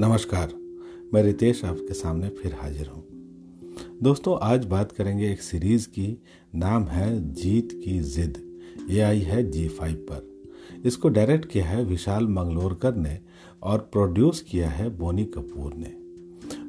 नमस्कार। मैं रितेश आपके सामने फिर हाजिर हूँ। दोस्तों, आज बात करेंगे एक सीरीज़ की। नाम है जीत की जिद। ये आई है जी फाइव पर। इसको डायरेक्ट किया है विशाल मंगलोरकर ने और प्रोड्यूस किया है बोनी कपूर ने।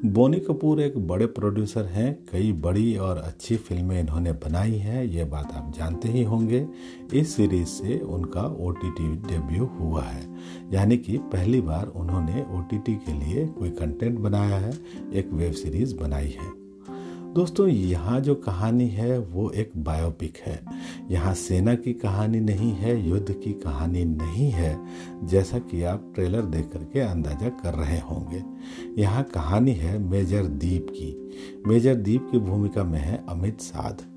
बोनी कपूर एक बड़े प्रोड्यूसर हैं, कई बड़ी और अच्छी फ़िल्में इन्होंने बनाई हैं, ये बात आप जानते ही होंगे। इस सीरीज़ से उनका ओटीटी डेब्यू हुआ है। यानी कि पहली बार उन्होंने ओटीटी के लिए कोई कंटेंट बनाया है, एक वेब सीरीज़ बनाई है। दोस्तों, यहाँ जो कहानी है, वो एक बायोपिक है। यहाँ सेना की कहानी नहीं है, युद्ध की कहानी नहीं है, जैसा कि आप ट्रेलर देख करके अंदाज़ा कर रहे होंगे। यहाँ कहानी है मेजर दीप की। मेजर दीप की भूमिका में है अमित साध।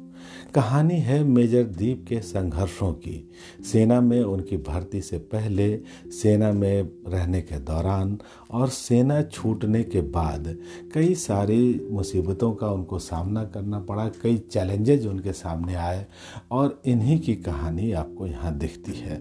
कहानी है मेजर दीप के संघर्षों की। सेना में उनकी भर्ती से पहले, सेना में रहने के दौरान और सेना छूटने के बाद कई सारी मुसीबतों का उनको सामना करना पड़ा, कई चैलेंजेज उनके सामने आए और इन्हीं की कहानी आपको यहाँ दिखती है।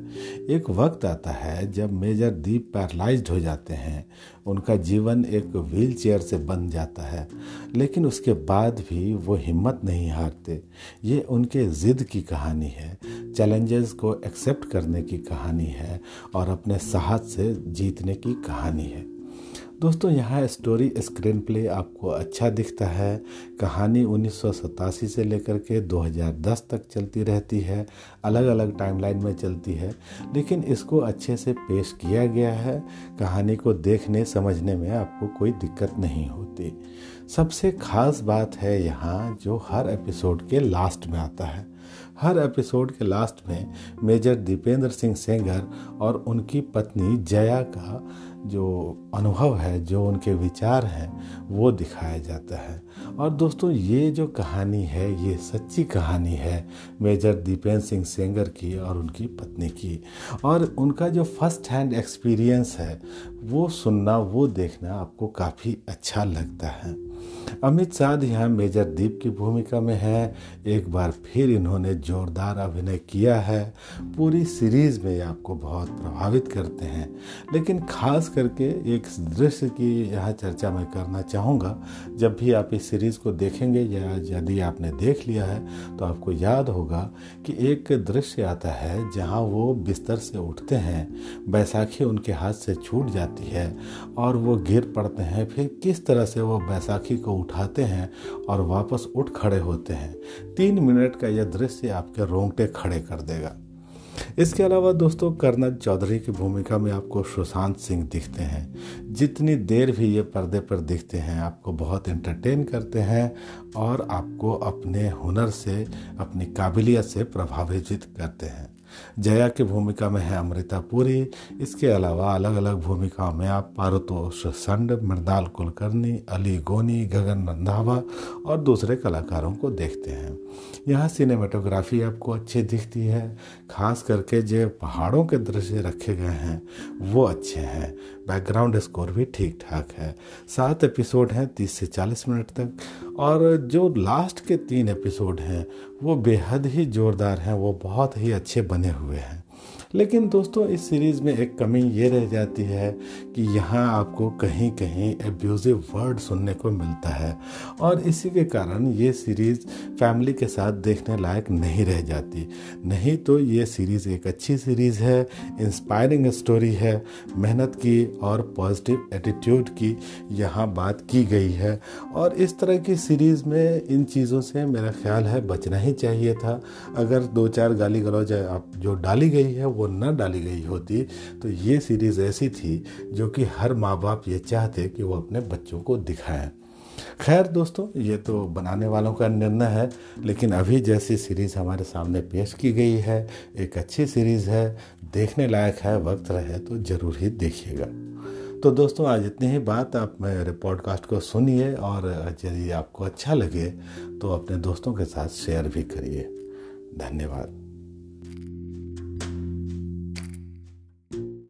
एक वक्त आता है जब मेजर दीप पैरलाइज हो जाते हैं। उनका जीवन एक व्हील चेयर से बन जाता है, लेकिन उसके बाद भी वो हिम्मत नहीं हारते। ये उनके ज़िद की कहानी है, चैलेंजेस को एक्सेप्ट करने की कहानी है और अपने साहस से जीतने की कहानी है। दोस्तों, यहाँ स्टोरी स्क्रीन प्ले आपको अच्छा दिखता है। कहानी उन्नीस सौ सतासी से लेकर के 2010 तक चलती रहती है। अलग अलग टाइमलाइन में चलती है, लेकिन इसको अच्छे से पेश किया गया है। कहानी को देखने, समझने में आपको कोई दिक्कत नहीं होती। सबसे खास बात है यहाँ जो हर एपिसोड के लास्ट में आता है। हर एपिसोड के लास्ट में मेजर दीपेंद्र सिंह सेंगर और उनकी पत्नी जया का जो अनुभव है, जो उनके विचार हैं, वो दिखाया जाता है। और दोस्तों, ये जो कहानी है, ये सच्ची कहानी है मेजर दीपेंद्र सिंह सेंगर की और उनकी पत्नी की। और उनका जो फ़र्स्ट हैंड एक्सपीरियंस है, वो सुनना, वो देखना आपको काफ़ी अच्छा लगता है। अमित शाह यहाँ मेजर दीप की भूमिका में है। एक बार फिर इन्होंने जोरदार अभिनय किया है। पूरी सीरीज़ में आपको बहुत प्रभावित करते हैं। लेकिन खास करके एक दृश्य की यहाँ चर्चा मैं करना चाहूँगा। जब भी आप इस सीरीज़ को देखेंगे या यदि आपने देख लिया है तो आपको याद होगा कि एक दृश्य आता है जहाँ वो बिस्तर से उठते हैं, बैसाखी उनके हाथ से छूट जाती है और वो गिर पड़ते हैं। फिर किस तरह से वो बैसाखी को उठाते हैं और वापस उठ खड़े होते हैं। तीन मिनट का यह दृश्य आपके रोंगटे खड़े कर देगा। इसके अलावा दोस्तों, कर्नल चौधरी की भूमिका में आपको सुशांत सिंह दिखते हैं। जितनी देर भी ये पर्दे पर दिखते हैं, आपको बहुत एंटरटेन करते हैं और आपको अपने हुनर से, अपनी काबिलियत से प्रभावित करते हैं। जया की भूमिका में है अमृता पुरी। इसके अलावा अलग अलग भूमिकाओं में आप पारुतोष संड मृदाल कुलकर्णी, अली गोनी, गगन रंधावा और दूसरे कलाकारों को देखते हैं। यहाँ सिनेमाटोग्राफी आपको अच्छी दिखती है, खास करके जो पहाड़ों के दृश्य रखे गए हैं, वो अच्छे हैं। बैकग्राउंड स्कोर भी ठीक ठाक है। सात एपिसोड हैं, तीस से चालीस मिनट तक। और जो लास्ट के तीन एपिसोड हैं, वो बेहद ही ज़ोरदार हैं, वो बहुत ही अच्छे बने हुए हैं। लेकिन दोस्तों, इस सीरीज़ में एक कमी ये रह जाती है कि यहाँ आपको कहीं कहीं एब्यूजिव वर्ड सुनने को मिलता है और इसी के कारण ये सीरीज़ फैमिली के साथ देखने लायक नहीं रह जाती। नहीं तो ये सीरीज़ एक अच्छी सीरीज़ है इंस्पायरिंग स्टोरी है, मेहनत की और पॉजिटिव एटीट्यूड की यहाँ बात की गई है। और इस तरह की सीरीज़ में इन चीज़ों से मेरा ख्याल है बचना ही चाहिए था। अगर दो चार गाली गलौज आप जो डाली गई है वो न डाली गई होती। तो ये सीरीज़ ऐसी थी जो कि हर माँ बाप ये चाहते कि वो अपने बच्चों को दिखाएँ। खैर दोस्तों, ये तो बनाने वालों का निर्णय है, लेकिन अभी जैसी सीरीज़ हमारे सामने पेश की गई है, एक अच्छी सीरीज़ है, देखने लायक है, वक्त रहे तो ज़रूर ही देखिएगा। तो दोस्तों, आज इतनी ही बात, आप मेरे पॉडकास्ट को सुनिए और यदि आपको अच्छा लगे तो अपने दोस्तों के साथ शेयर भी करिए। धन्यवाद।